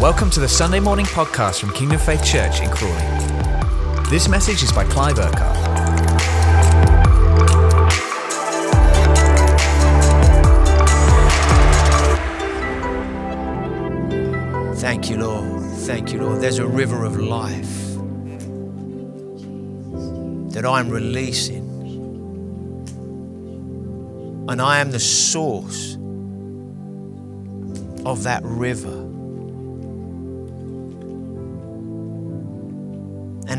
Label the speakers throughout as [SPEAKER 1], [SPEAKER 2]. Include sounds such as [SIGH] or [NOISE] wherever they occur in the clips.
[SPEAKER 1] Welcome to the Sunday morning podcast from Kingdom Faith Church in Crawley. This message is by Clive Urquhart.
[SPEAKER 2] Thank you, Lord. Thank you, Lord. There's a river of life that I'm releasing. And I am the source of that river.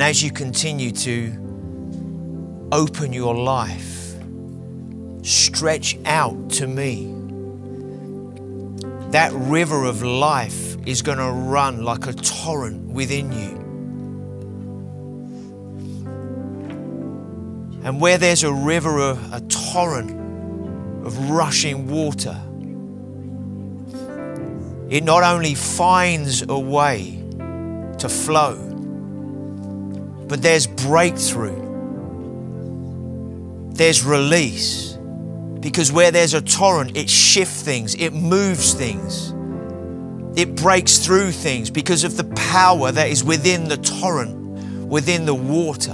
[SPEAKER 2] And as you continue to open your life, stretch out to me, that river of life is going to run like a torrent within you. And where there's a river, a, a torrent of rushing water, it not only finds a way to flow, but there's breakthrough, there's release. Because where there's a torrent, it shifts things, it moves things, it breaks through things because of the power that is within the torrent, within the water.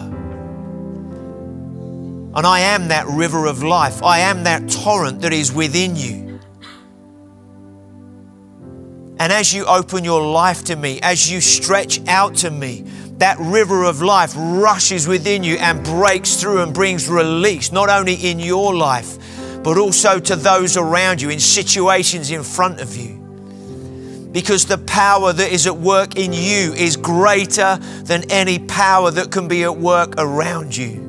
[SPEAKER 2] And I am that river of life, I am that torrent that is within you. And as you open your life to me, as you stretch out to me, that river of life rushes within you and breaks through and brings release, not only in your life, but also to those around you, in situations in front of you. Because the power that is at work in you is greater than any power that can be at work around you.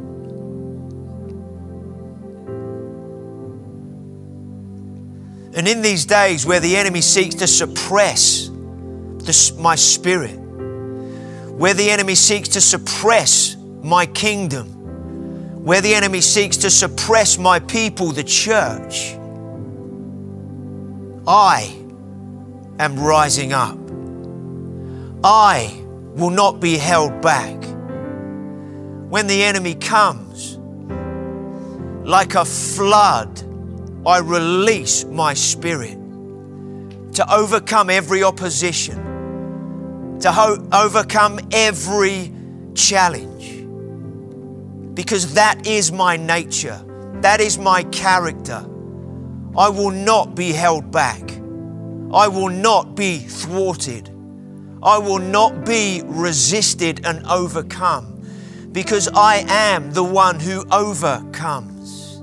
[SPEAKER 2] And in these days where the enemy seeks to suppress my spirit, where the enemy seeks to suppress my kingdom, where the enemy seeks to suppress my people, the church, I am rising up. I will not be held back. When the enemy comes, like a flood, I release my spirit to overcome every opposition, to ho- overcome every challenge. Because that is my nature, that is my character. I will not be held back, I will not be thwarted, I will not be resisted and overcome, because I am the one who overcomes.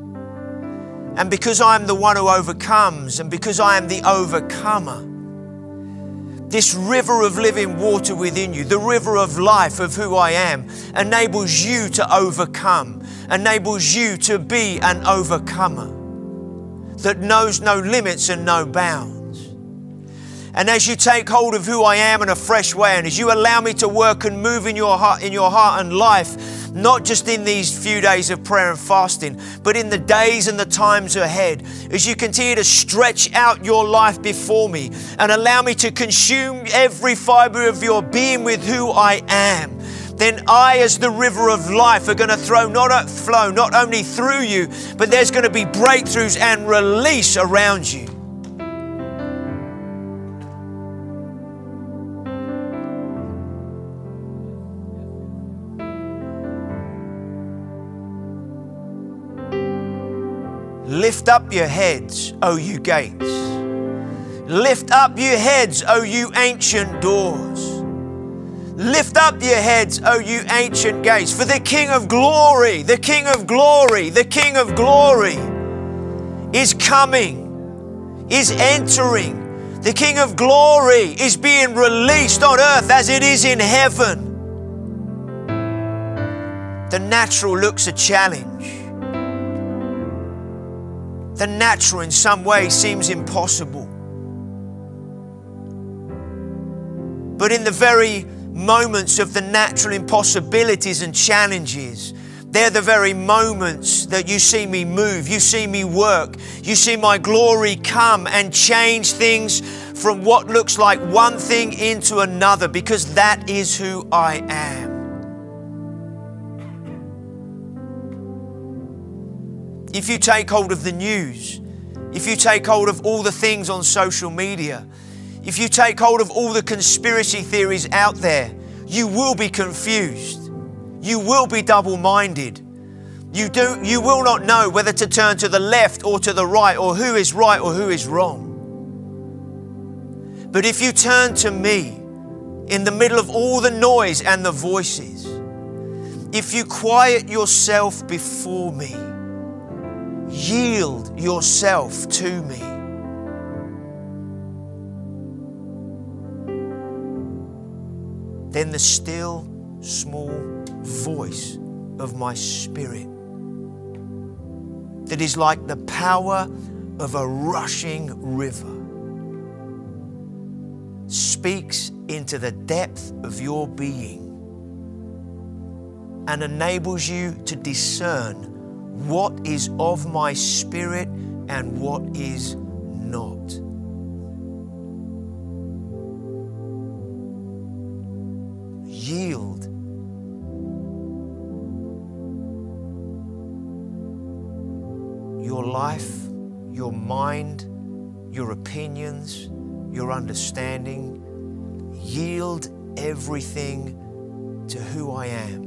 [SPEAKER 2] And because I am the one who overcomes, and because I am the overcomer, this river of living water within you, the river of life of who I am, enables you to overcome, enables you to be an overcomer that knows no limits and no bounds. And as you take hold of who I am in a fresh way, and as you allow me to work and move in your heart, in your heart and life, not just in these few days of prayer and fasting, but in the days and the times ahead, as you continue to stretch out your life before me and allow me to consume every fiber of your being with who I am then I, as the river of life, are going to throw not a flow not only through you, but there's going to be breakthroughs and release around you. Lift up your heads, O you gates. Lift up your heads, O you ancient doors. Lift up your heads, O you ancient gates, for the King of glory, the King of glory, the King of glory is coming, is entering. The King of glory is being released on earth as it is in heaven. The natural looks a challenge. The natural, in some way, seems impossible. But in the very moments of the natural impossibilities and challenges, they're the very moments that you see me move, you see me work, you see my glory come and change things from what looks like one thing into another because that is who I am. If you take hold of the news, if you take hold of all the things on social media, if you take hold of all the conspiracy theories out there, you will be confused. You will be double minded. You, do, you will not know whether to turn to the left or to the right, or who is right or who is wrong. But if you turn to me in the middle of all the noise and the voices, if you quiet yourself before me, yield yourself to me. Then the still small voice of my spirit that is like the power of a rushing river speaks into the depth of your being and enables you to discern what is of my spirit and what is not. Yield. Your life, your mind, your opinions, your understanding. Yield everything to who I am.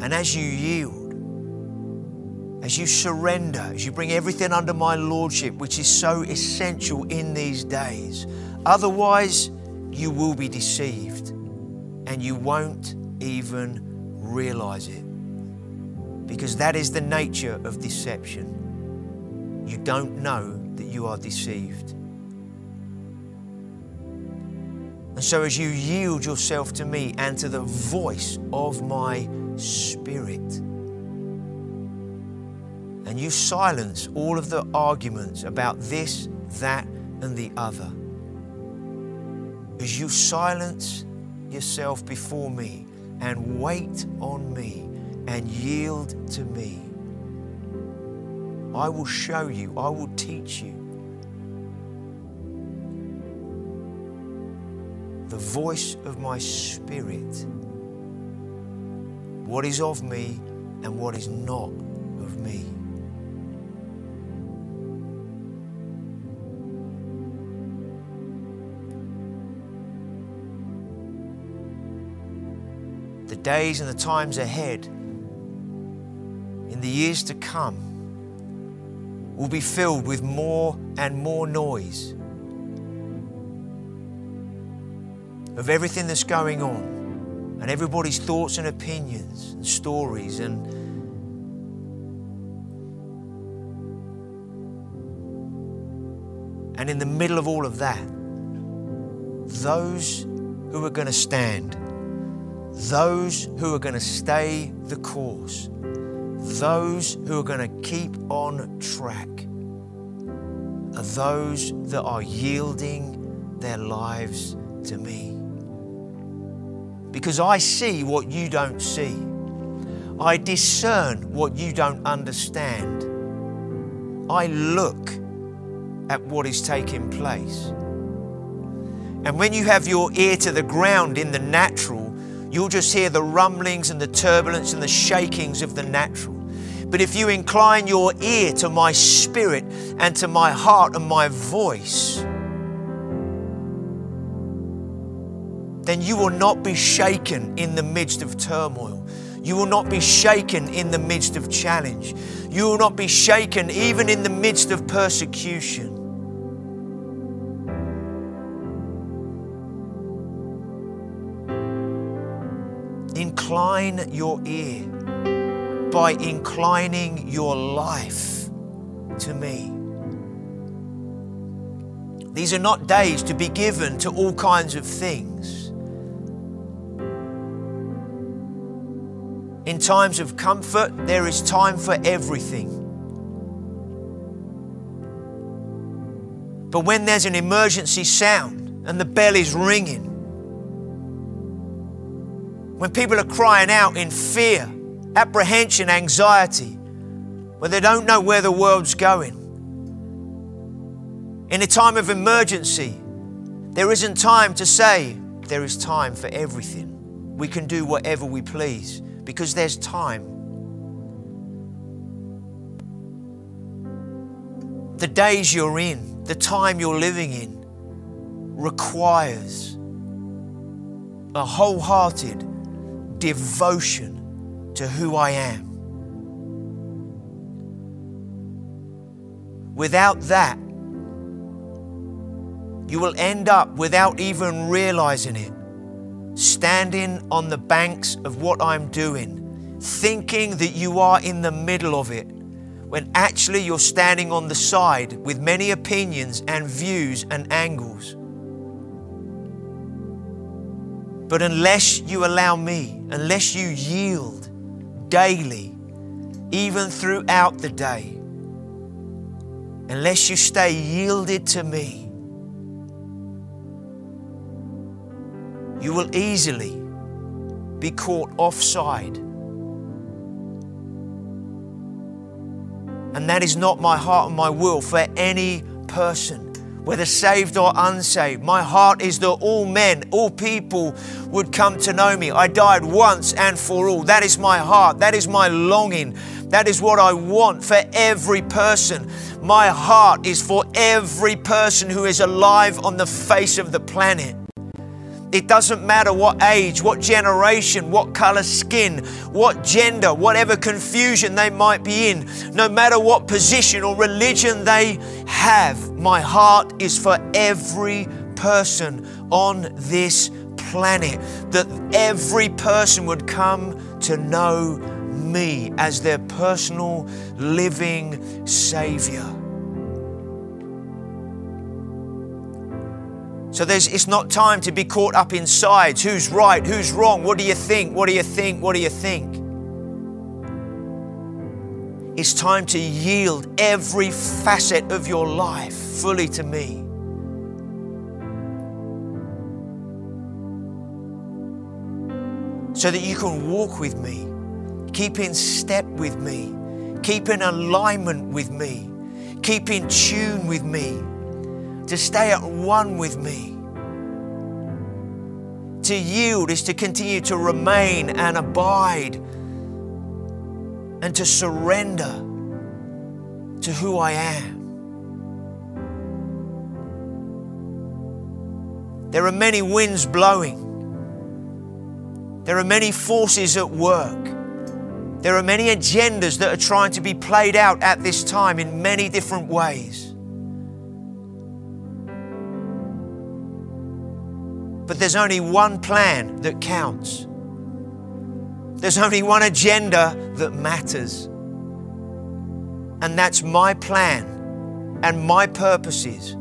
[SPEAKER 2] And as you yield, as you surrender, as you bring everything under my lordship, which is so essential in these days, otherwise you will be deceived and you won't even realize it. Because that is the nature of deception. You don't know that you are deceived. And so, as you yield yourself to me and to the voice of my Spirit. And you silence all of the arguments about this, that, and the other. As you silence yourself before me and wait on me and yield to me, I will show you, I will teach you the voice of my Spirit what is of me and what is not of me. The days and the times ahead, in the years to come, will be filled with more and more noise of everything that's going on and everybody's thoughts and opinions and stories and and in the middle of all of that those who are going to stand those who are going to stay the course those who are going to keep on track are those that are yielding their lives to me because I see what you don't see. I discern what you don't understand. I look at what is taking place. And when you have your ear to the ground in the natural, you'll just hear the rumblings and the turbulence and the shakings of the natural. But if you incline your ear to my spirit and to my heart and my voice, then you will not be shaken in the midst of turmoil. You will not be shaken in the midst of challenge. You will not be shaken even in the midst of persecution. Incline your ear by inclining your life to me. These are not days to be given to all kinds of things. Times of comfort, there is time for everything. But when there's an emergency sound and the bell is ringing, when people are crying out in fear, apprehension, anxiety, when they don't know where the world's going, in a time of emergency, there isn't time to say, there is time for everything. We can do whatever we please because there's time. the days you're in, the time you're living in, requires a wholehearted devotion to who I am. Without that, you will end up without even realizing it, standing on the banks of what I'm doing, thinking that you are in the middle of it, when actually you're standing on the side with many opinions and views and angles. But unless you allow me, unless you yield daily, even throughout the day, unless you stay yielded to me, you will easily be caught offside. And that is not my heart and my will for any person whether saved or unsaved. My heart is that all men, all people would come to know me. I died once and for all. That is my heart. That is my longing. That is what I want for every person. My heart is for every person who is alive on the face of the planet. It doesn't matter what age, what generation, what color skin, what gender, whatever confusion they might be in, no matter what position or religion they have. My heart is for every person on this planet, that every person would come to know me as their personal living Savior. So there's, it's not time to be caught up in sides. Who's right? Who's wrong? What do you think? What do you think? What do you think? It's time to yield every facet of your life fully to me. So that you can walk with me, keep in step with me, keep in alignment with me, keep in tune with me to stay at one with me. To yield is to continue to remain and abide and to surrender to who I am. There are many winds blowing. There are many forces at work. There are many agendas that are trying to be played out at this time in many different ways. But there's only one plan that counts. There's only one agenda that matters. And that's my plan and my purposes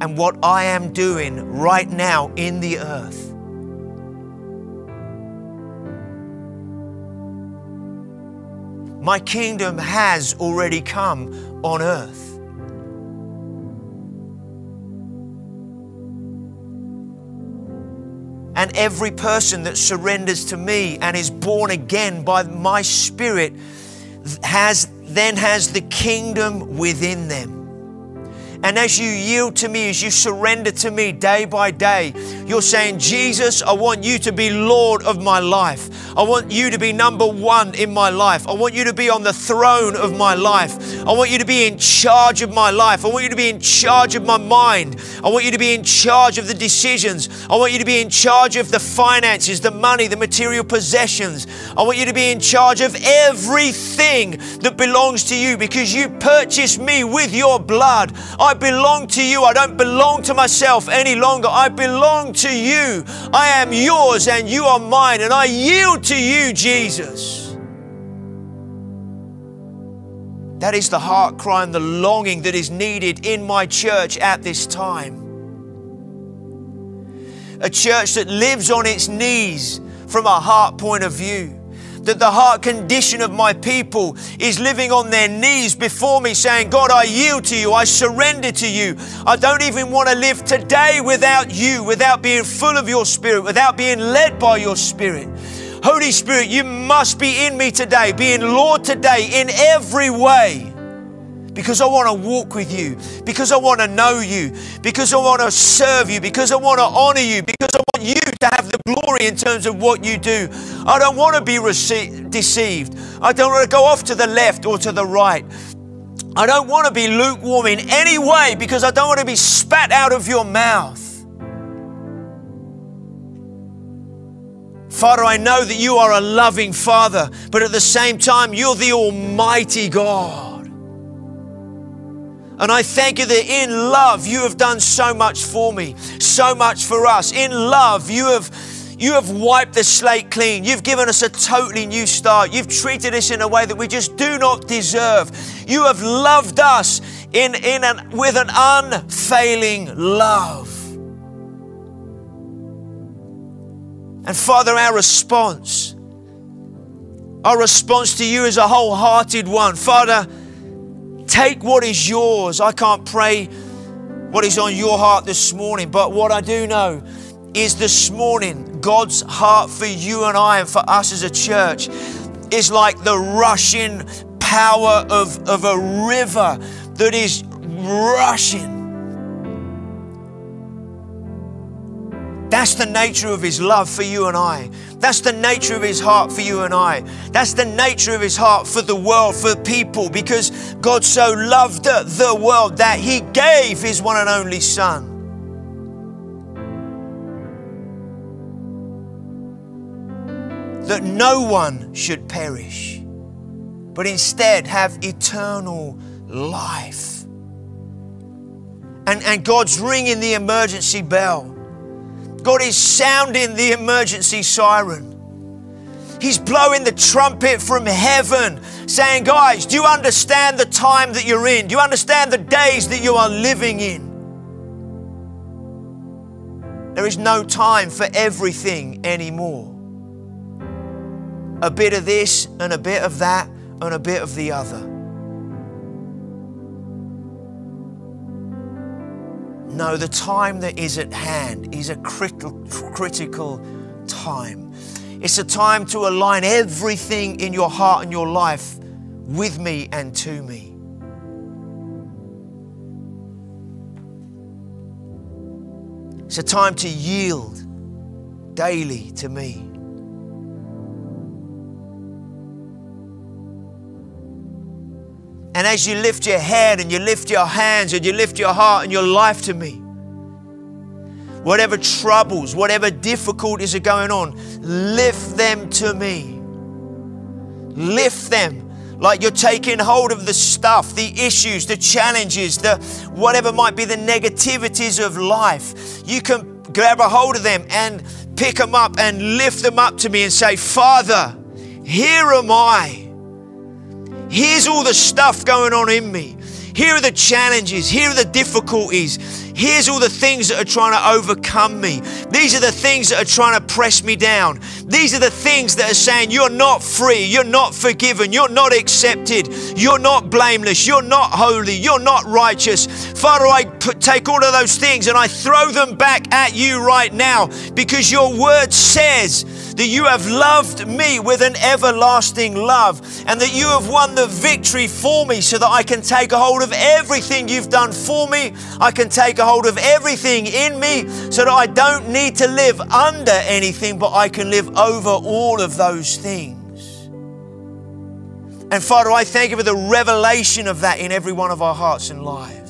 [SPEAKER 2] and what I am doing right now in the earth. My kingdom has already come on earth. Every person that surrenders to me and is born again by my spirit has then has the kingdom within them. And as you yield to me, as you surrender to me day by day, you're saying, Jesus, I want you to be Lord of my life. I want you to be number one in my life. I want you to be on the throne of my life. I want you to be in charge of my life. I want you to be in charge of my mind. I want you to be in charge of the decisions. I want you to be in charge of the finances, the money, the material possessions. I want you to be in charge of everything that belongs to you because you purchased me with your blood. I belong to you. I don't belong to myself any longer. I belong to you. I am yours and you are mine, and I yield to you, Jesus. That is the heart cry and the longing that is needed in my church at this time. A church that lives on its knees from a heart point of view. That the heart condition of my people is living on their knees before me, saying, God, I yield to you, I surrender to you. I don't even want to live today without you, without being full of your spirit, without being led by your spirit. Holy Spirit, you must be in me today, being Lord today in every way. Because I want to walk with you, because I want to know you, because I want to serve you, because I want to honor you, because I want you to have the glory in terms of what you do. I don't want to be rece- deceived. I don't want to go off to the left or to the right. I don't want to be lukewarm in any way because I don't want to be spat out of your mouth. Father, I know that you are a loving Father, but at the same time, you're the Almighty God. And I thank you that in love, you have done so much for me, so much for us. In love, you have. You have wiped the slate clean. You've given us a totally new start. You've treated us in a way that we just do not deserve. You have loved us in, in an, with an unfailing love. And Father, our response, our response to you is a wholehearted one. Father, take what is yours. I can't pray what is on your heart this morning, but what I do know is this morning, God's heart for you and I and for us as a church is like the rushing power of, of a river that is rushing That's the nature of His love for you and I. That's the nature of His heart for you and I. That's the nature of His heart for the world, for people, because God so loved the world that He gave His one and only Son. That no one should perish, but instead have eternal life. And, and God's ringing the emergency bell God is sounding the emergency siren. He's blowing the trumpet from heaven, saying, Guys, do you understand the time that you're in? Do you understand the days that you are living in? There is no time for everything anymore. A bit of this and a bit of that and a bit of the other. No, the time that is at hand is a critical, critical time. It's a time to align everything in your heart and your life with me and to me. It's a time to yield daily to me. And as you lift your head and you lift your hands and you lift your heart and your life to me, whatever troubles, whatever difficulties are going on, lift them to me. Lift them like you're taking hold of the stuff, the issues, the challenges, the whatever might be the negativities of life. You can grab a hold of them and pick them up and lift them up to me and say, Father, here am I. Here's all the stuff going on in me. Here are the challenges. Here are the difficulties. Here's all the things that are trying to overcome me. These are the things that are trying to press me down. These are the things that are saying, You're not free. You're not forgiven. You're not accepted. You're not blameless. You're not holy. You're not righteous. Father, I put, take all of those things and I throw them back at you right now because your word says, that you have loved me with an everlasting love, and that you have won the victory for me so that I can take a hold of everything you've done for me. I can take a hold of everything in me so that I don't need to live under anything, but I can live over all of those things. And Father, I thank you for the revelation of that in every one of our hearts and lives.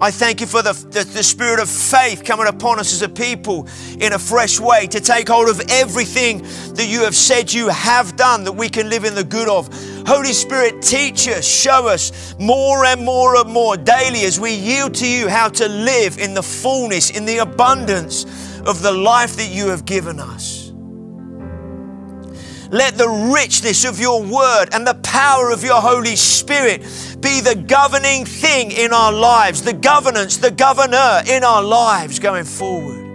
[SPEAKER 2] I thank you for the, the, the, spirit of faith coming upon us as a people in a fresh way to take hold of everything that you have said you have done that we can live in the good of. Holy Spirit, teach us, show us more and more and more daily as we yield to you how to live in the fullness, in the abundance of the life that you have given us. Let the richness of your word and the power of your Holy Spirit be the governing thing in our lives, the governance, the governor in our lives going forward.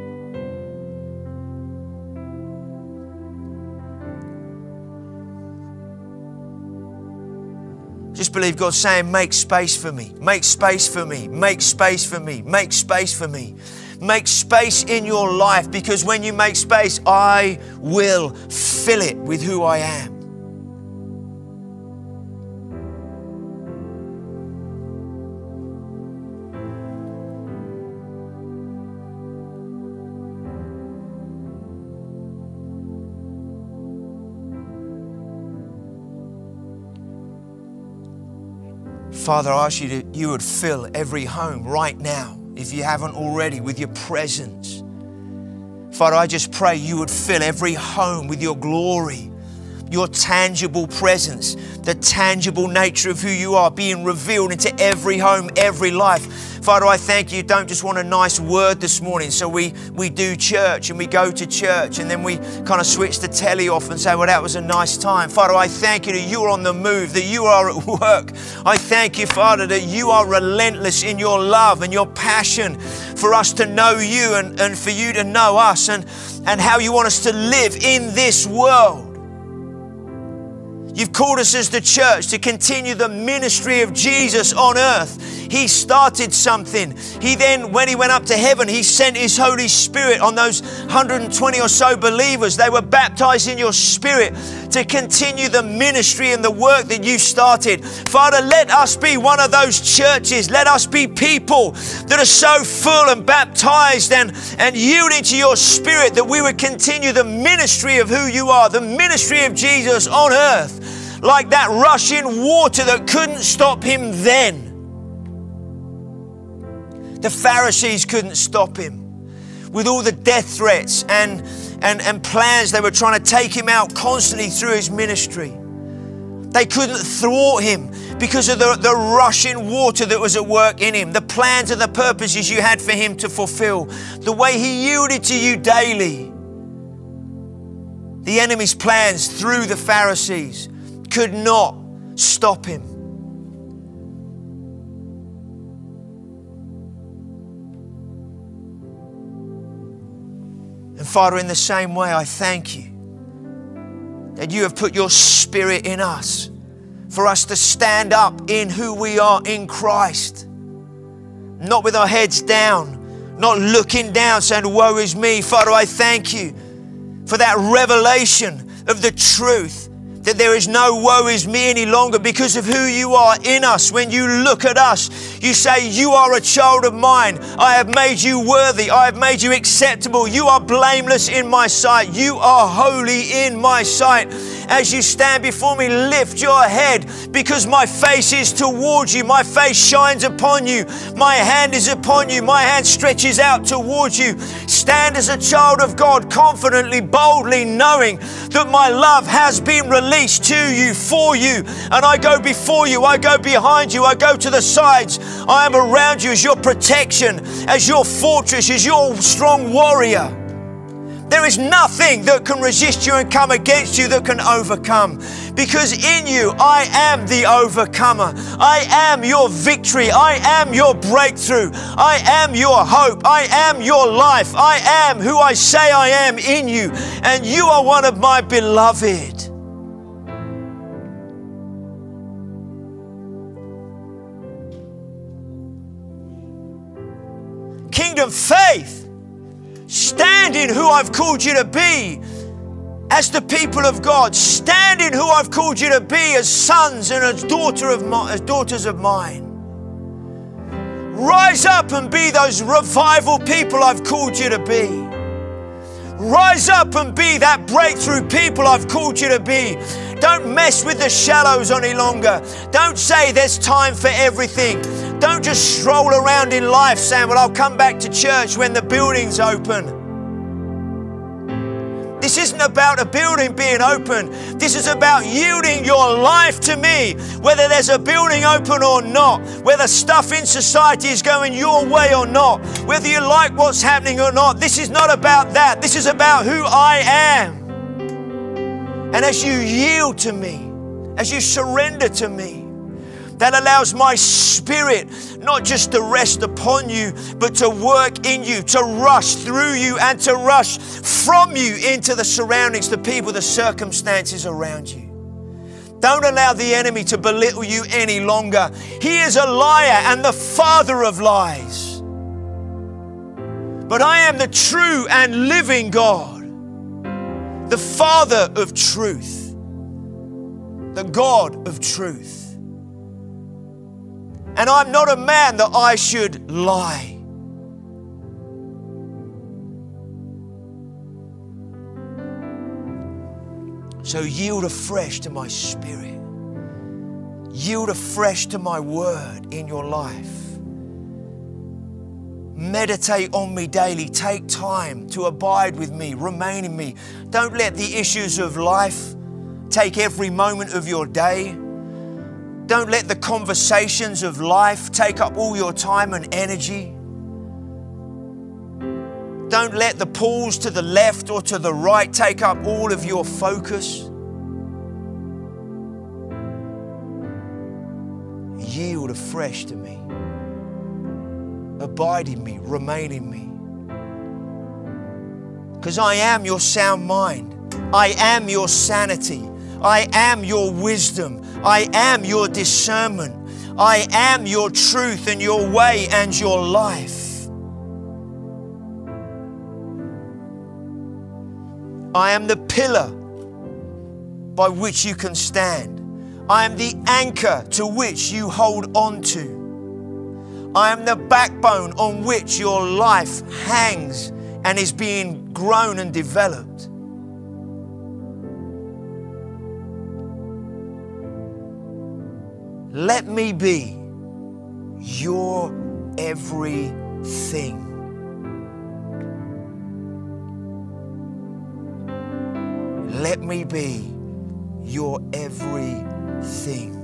[SPEAKER 2] Just believe God's saying, Make space for me, make space for me, make space for me, make space for me. Make space in your life because when you make space, I will fill it with who I am. Father, I ask you that you would fill every home right now, if you haven't already, with your presence. Father, I just pray you would fill every home with your glory, your tangible presence, the tangible nature of who you are being revealed into every home, every life. Father, I thank you. Don't just want a nice word this morning. So we, we do church and we go to church and then we kind of switch the telly off and say, well, that was a nice time. Father, I thank you that you are on the move, that you are at work. I thank you, Father, that you are relentless in your love and your passion for us to know you and, and for you to know us and, and how you want us to live in this world. You've called us as the church to continue the ministry of Jesus on earth. He started something. He then, when he went up to heaven, he sent his Holy Spirit on those 120 or so believers. They were baptized in your spirit to continue the ministry and the work that you started. Father, let us be one of those churches. Let us be people that are so full and baptized and, and yielding to your spirit that we would continue the ministry of who you are, the ministry of Jesus on earth like that rushing water that couldn't stop him then. The Pharisees couldn't stop him with all the death threats and, and, and plans they were trying to take him out constantly through his ministry. They couldn't thwart him because of the, the rushing water that was at work in him, the plans and the purposes you had for him to fulfill, the way he yielded to you daily. The enemy's plans through the Pharisees could not stop him. And Father, in the same way, I thank you that you have put your spirit in us for us to stand up in who we are in Christ. Not with our heads down, not looking down saying, Woe is me. Father, I thank you for that revelation of the truth that there is no woe is me any longer because of who you are in us. When you look at us, you say, You are a child of mine. I have made you worthy. I have made you acceptable. You are blameless in my sight. You are holy in my sight. As you stand before me, lift your head because my face is towards you. My face shines upon you. My hand is upon you. My hand stretches out towards you. Stand as a child of God, confidently, boldly, knowing that my love has been released to you, for you. And I go before you, I go behind you, I go to the sides. I am around you as your protection, as your fortress, as your strong warrior. There is nothing that can resist you and come against you that can overcome. Because in you, I am the overcomer. I am your victory. I am your breakthrough. I am your hope. I am your life. I am who I say I am in you. And you are one of my beloved. Kingdom faith Stand in who I've called you to be as the people of God. Stand in who I've called you to be as sons and as, daughter of my, as daughters of mine. Rise up and be those revival people I've called you to be. Rise up and be that breakthrough people I've called you to be. Don't mess with the shallows any longer. Don't say there's time for everything. Don't just stroll around in life saying, Well, I'll come back to church when the building's open. This isn't about a building being open. This is about yielding your life to me, whether there's a building open or not, whether stuff in society is going your way or not, whether you like what's happening or not. This is not about that. This is about who I am. And as you yield to me, as you surrender to me, that allows my spirit not just to rest upon you, but to work in you, to rush through you, and to rush from you into the surroundings, the people, the circumstances around you. Don't allow the enemy to belittle you any longer. He is a liar and the father of lies. But I am the true and living God, the Father of truth, the God of truth. And I'm not a man that I should lie. So yield afresh to my spirit. Yield afresh to my word in your life. Meditate on me daily. Take time to abide with me, remain in me. Don't let the issues of life take every moment of your day. Don't let the conversations of life take up all your time and energy. Don't let the pulls to the left or to the right take up all of your focus. Yield afresh to me. Abide in me, remain in me. Because I am your sound mind. I am your sanity. I am your wisdom. I am your discernment. I am your truth and your way and your life. I am the pillar by which you can stand. I am the anchor to which you hold on to. I am the backbone on which your life hangs and is being grown and developed. Let me be your everything. Let me be your everything.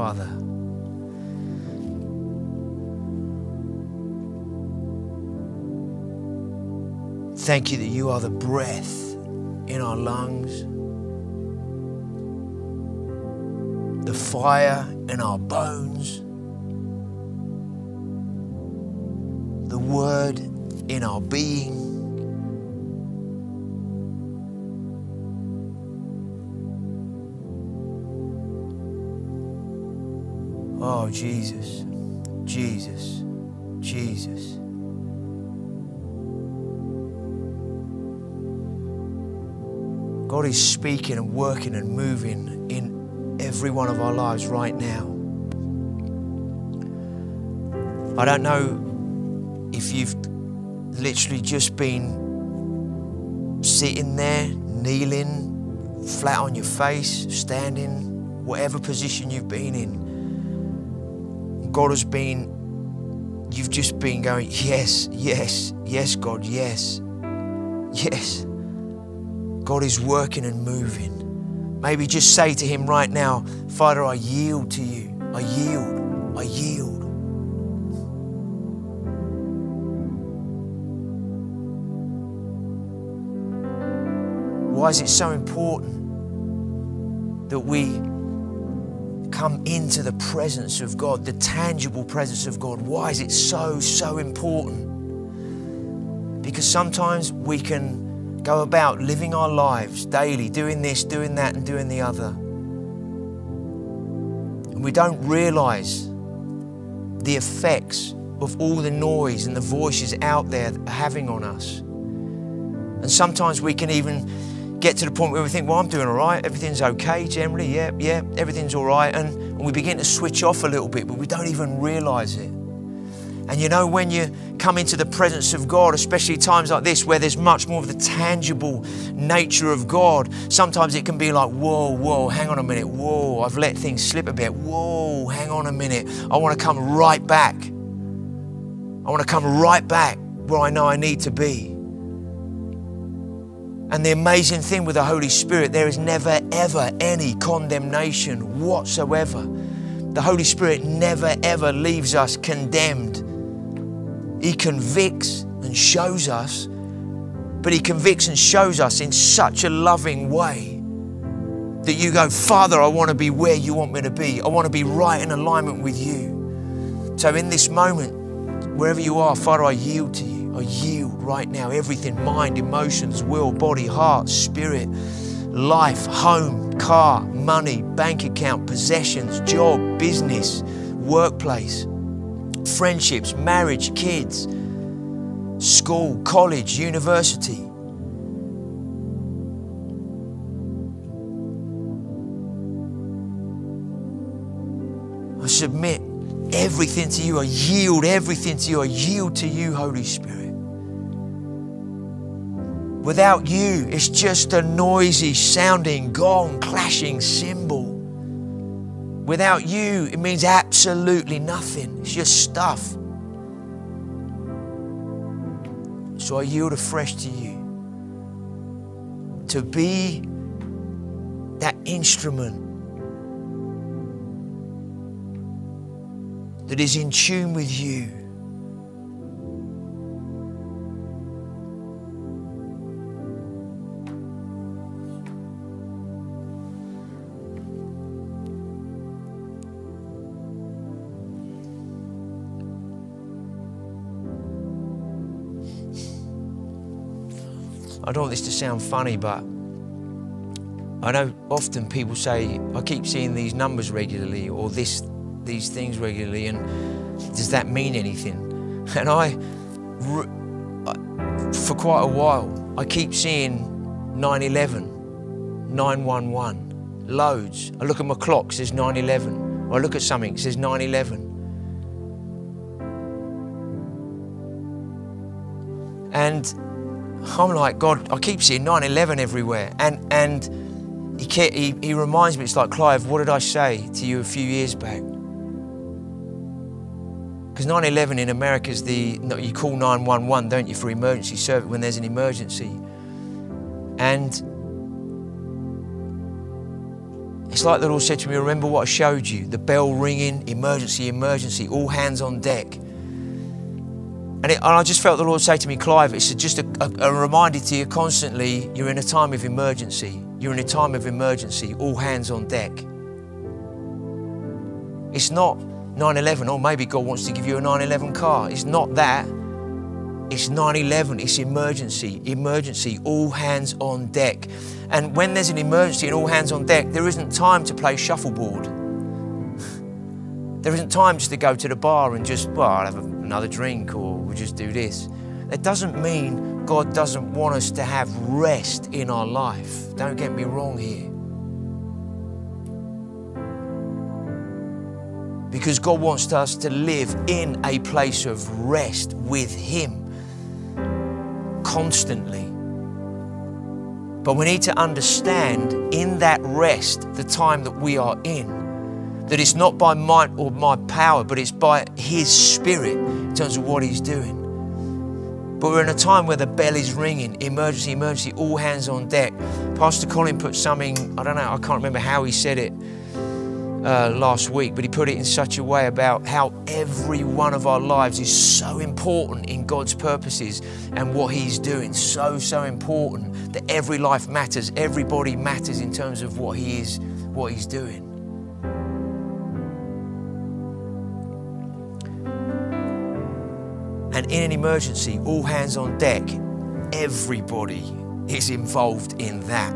[SPEAKER 2] Father. Thank you that you are the breath in our lungs, the fire in our bones, the word in our being. Oh, Jesus, Jesus, Jesus. God is speaking and working and moving in every one of our lives right now. I don't know if you've literally just been sitting there, kneeling, flat on your face, standing, whatever position you've been in. God has been, you've just been going, yes, yes, yes, God, yes, yes. God is working and moving. Maybe just say to Him right now, Father, I yield to you. I yield. I yield. Why is it so important that we come into the presence of God, the tangible presence of God? Why is it so, so important? Because sometimes we can go about living our lives daily, doing this, doing that, and doing the other. And we don't realize the effects of all the noise and the voices out there having on us. And sometimes we can even get to the point where we think, well, I'm doing all right, everything's okay generally, yeah, yeah, everything's all right. And, and we begin to switch off a little bit, but we don't even realize it. And you know, when you come into the presence of God, especially times like this where there's much more of the tangible nature of God, sometimes it can be like, whoa, whoa, hang on a minute, whoa, I've let things slip a bit, whoa, hang on a minute, I want to come right back. I want to come right back where I know I need to be. And the amazing thing with the Holy Spirit, there is never, ever any condemnation whatsoever. The Holy Spirit never ever leaves us condemned. He convicts and shows us, but He convicts and shows us in such a loving way that you go, Father, I want to be where you want me to be. I want to be right in alignment with you. So, in this moment, wherever you are, Father, I yield to you. I yield right now everything mind, emotions, will, body, heart, spirit, life, home, car, money, bank account, possessions, job, business, workplace, friendships, marriage, kids, school, college, university. I submit everything to you. I yield everything to you. I yield to you, Holy Spirit. Without you, it's just a noisy sounding gong, clashing cymbal. Without you, it means absolutely nothing. It's just stuff. So I yield afresh to you to be that instrument that is in tune with you. I don't want this to sound funny, but I know often people say, I keep seeing these numbers regularly or this, these things regularly, and does that mean anything? [LAUGHS] And I, for quite a while, I keep seeing 911, 911, loads. I look at my clock, says 911. Or I look at something, says 911. And I'm like, God, I keep seeing 9 11 everywhere. And, and he, he, he reminds me, it's like, Clive, what did I say to you a few years back? Because 9 11 in America is the, you call 911, don't you, for emergency service when there's an emergency. And it's like the Lord said to me, Remember what I showed you the bell ringing, emergency, emergency, all hands on deck. And, it, and, I just felt the Lord say to me, Clive, it's just a, a, a, reminder to you constantly you're in a time of emergency. You're in a time of emergency, all hands on deck. It's not 9 11, or maybe God wants to give you a 9 11 car. It's not that. It's 9 11, it's emergency, emergency, all hands on deck. And when there's an emergency and all hands on deck, there isn't time to play shuffleboard. There isn't time just to go to the bar and just, well, I'll have another drink or we'll just do this. That doesn't mean God doesn't want us to have rest in our life. Don't get me wrong here. Because God wants us to live in a place of rest with Him constantly. But we need to understand in that rest, the time that we are in, that it's not by might or my power, but it's by His Spirit in terms of what He's doing. But we're in a time where the bell is ringing, emergency, emergency, all hands on deck. Pastor Colin put something, I don't know, I can't remember how he said it uh, last week, but he put it in such a way about how every one of our lives is so important in God's purposes and what He's doing. So, so important that every life matters, everybody matters in terms of what He is, what He's doing. And in an emergency, all hands on deck, everybody is involved in that.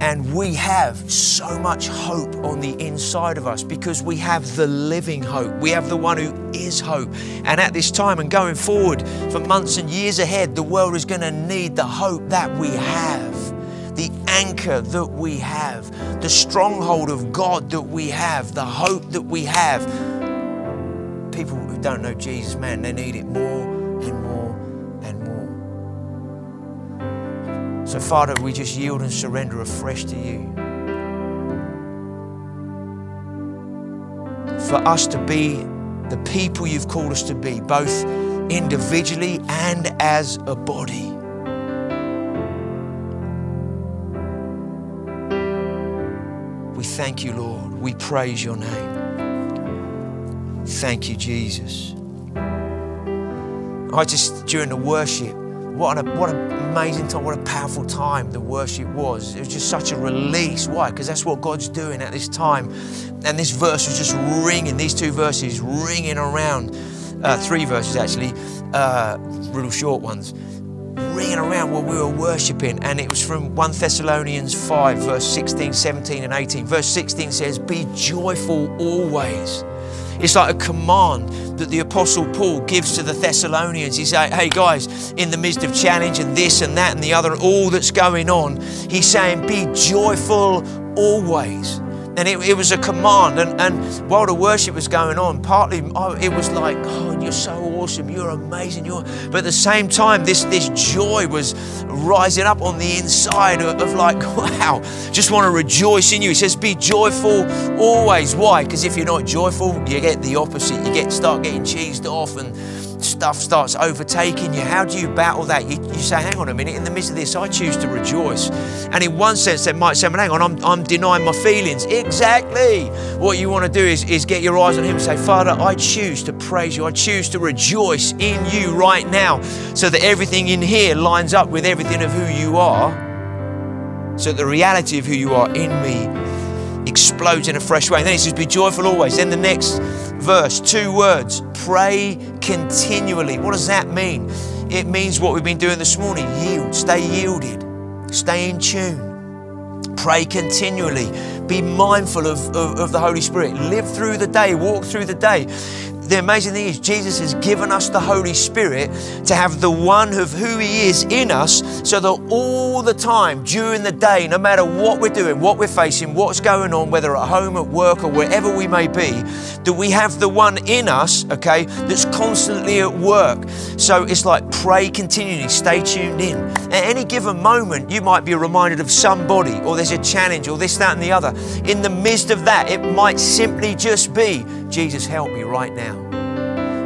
[SPEAKER 2] And we have so much hope on the inside of us because we have the living hope. We have the one who is hope. And at this time and going forward for months and years ahead, the world is going to need the hope that we have, the anchor that we have, the stronghold of God that we have, the hope that we have people don't know Jesus, man, they need it more and more and more. So, Father, we just yield and surrender afresh to you. For us to be the people you've called us to be, both individually and as a body. We thank you, Lord. We praise your name. Thank you, Jesus. I just, during the worship, what an, what an amazing time, what a powerful time the worship was. It was just such a release. Why? Because that's what God's doing at this time. And this verse was just ringing, these two verses ringing around, uh, three verses actually, uh, little short ones, ringing around while we were worshiping. And it was from 1 Thessalonians 5, verse 16, 17, and 18. Verse 16 says, Be joyful always. It's like a command that the Apostle Paul gives to the Thessalonians. He's like, hey guys, in the midst of challenge and this and that and the other all that's going on, he's saying, be joyful always. And it, it was a command. And, and while the worship was going on, partly oh, it was like, oh, you're so awesome, you're amazing. You're... But at the same time, this, this joy was rising up on the inside of, of like, [LAUGHS] wow, just want to rejoice in you. He says, be joyful always. Why? Because if you're not joyful, you get the opposite. You get start getting cheesed off and stuff starts overtaking you. How do you battle that? You, you, say, hang on a minute, in the midst of this, I choose to rejoice. And in one sense, they might say, well, hang on, I'm, I'm denying my feelings. Exactly. What you want to do is, is get your eyes on Him and say, Father, I choose to praise you. I choose to rejoice in you right now so that everything in here lines up with everything of who you are. So the reality of who you are in me explodes in a fresh way. And then he says, Be joyful always. Then the next verse, two words pray continually. What does that mean? It means what we've been doing this morning yield, stay yielded, stay in tune. Pray continually. Be mindful of, of, of the Holy Spirit. Live through the day, walk through the day the amazing thing is, Jesus has given us the Holy Spirit to have the one of who He is in us so that all the time during the day, no matter what we're doing, what we're facing, what's going on, whether at home, at work, or wherever we may be, that we have the one in us, okay, that's constantly at work. So it's like pray continually, stay tuned in. At any given moment, you might be reminded of somebody, or there's a challenge, or this, that, and the other. In the midst of that, it might simply just be Jesus, help me right now.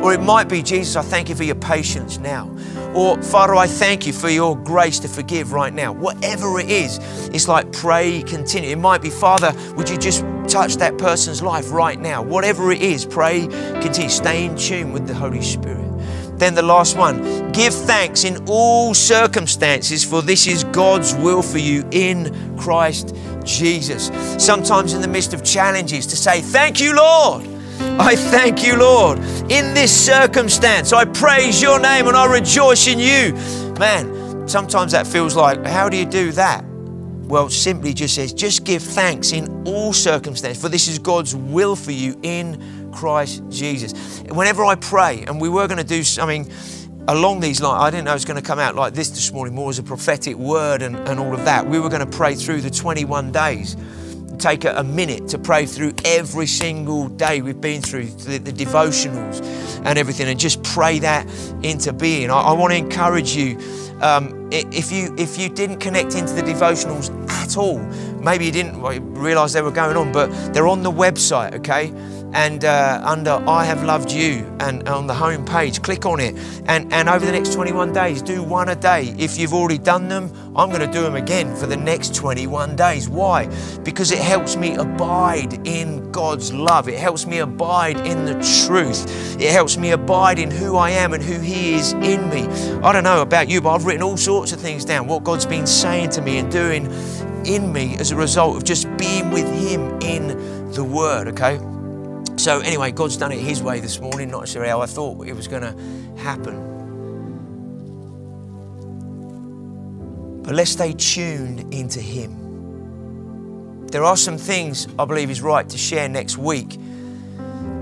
[SPEAKER 2] Or it might be, Jesus, I thank you for your patience now. Or, Father, I thank you for your grace to forgive right now. Whatever it is, it's like pray, continue. It might be, Father, would you just touch that person's life right now? Whatever it is, pray, continue. Stay in tune with the Holy Spirit. Then the last one give thanks in all circumstances, for this is God's will for you in Christ Jesus. Sometimes in the midst of challenges, to say, Thank you, Lord. I thank you, Lord. In this circumstance, I praise your name and I rejoice in you. Man, sometimes that feels like, how do you do that? Well, simply just says, just give thanks in all circumstances, for this is God's will for you in Christ Jesus. Whenever I pray, and we were going to do something along these lines, I didn't know it was going to come out like this this morning, more as a prophetic word and, and all of that. We were going to pray through the 21 days take a, a, minute to pray through every single day we've been through, the, the devotionals and everything, and just pray that into being. I, I want to encourage you. Um, if you if you didn't connect into the devotionals at all, maybe you didn't realize they were going on, but they're on the website, okay? And uh, under I have loved you and on the home page click on it. And, and over the next 21 days do one a day. If you've already done them I'm going to do them again for the next 21 days. Why? Because it helps me abide in God's love. It helps me abide in the truth. It helps me abide in who I am and who he is in me. I don't know about you but I've written all sorts of things down what God's been saying to me and doing in me as a result of just being with him in the word okay so, anyway, God's done it His way this morning, not necessarily how I thought it was going to happen. But let's stay tuned into Him. There are some things I believe is right to share next week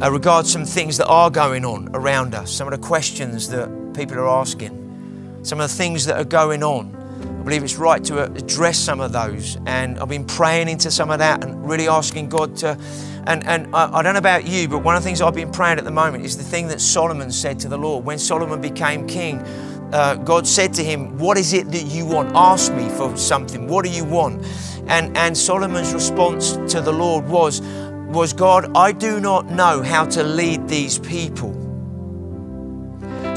[SPEAKER 2] uh, regarding some things that are going on around us, some of the questions that people are asking, some of the things that are going on. I believe it's right to address some of those. And I've been praying into some of that and really asking God to and, and I, I, don't know about you, but one of the things I've been praying at the moment is the thing that Solomon said to the Lord. When Solomon became king, uh, God said to him, What is it that you want? Ask me for something. What do you want? And, and Solomon's response to the Lord was, was God, I do not know how to lead these people.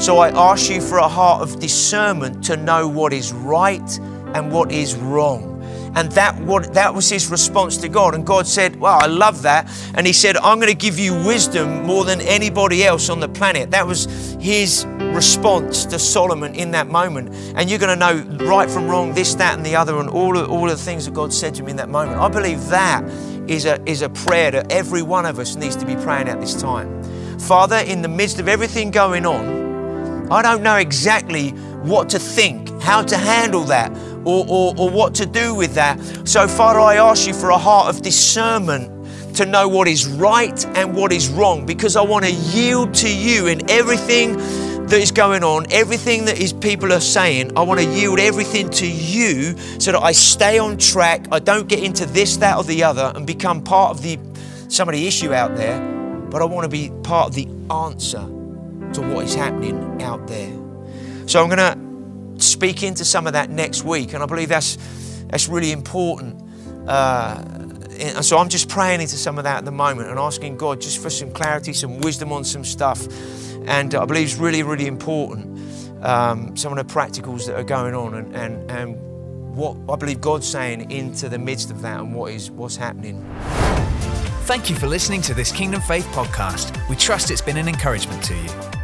[SPEAKER 2] So I ask you for a heart of discernment to know what is right and what is wrong. And that what that was his response to God. And God said, Well, I love that. And he said, I'm going to give you wisdom more than anybody else on the planet. That was his response to Solomon in that moment. And you're going to know right from wrong, this, that, and the other, and all of, all of the things that God said to him in that moment. I believe that is a, is a prayer that every one of us needs to be praying at this time. Father, in the midst of everything going on, I don't know exactly what to think, how to handle that, or, or, or what to do with that. So, Father, I ask you for a heart of discernment to know what is right and what is wrong because I want to yield to you in everything that is going on, everything that is people are saying, I want to yield everything to you so that I stay on track. I don't get into this, that, or the other and become part of the some of the issue out there, but I want to be part of the answer to what is happening out there. So I'm to speak into some of that next week, and I believe that's that's really important. Uh, and so I'm just praying into some of that at the moment and asking God just for some clarity, some wisdom on some stuff. And I believe it's really, really important. Um, some of the practicals that are going on and, and, and what I believe God's saying into the midst of that and what is what's happening.
[SPEAKER 1] Thank you for listening to this Kingdom Faith podcast. We trust it's been an encouragement to you.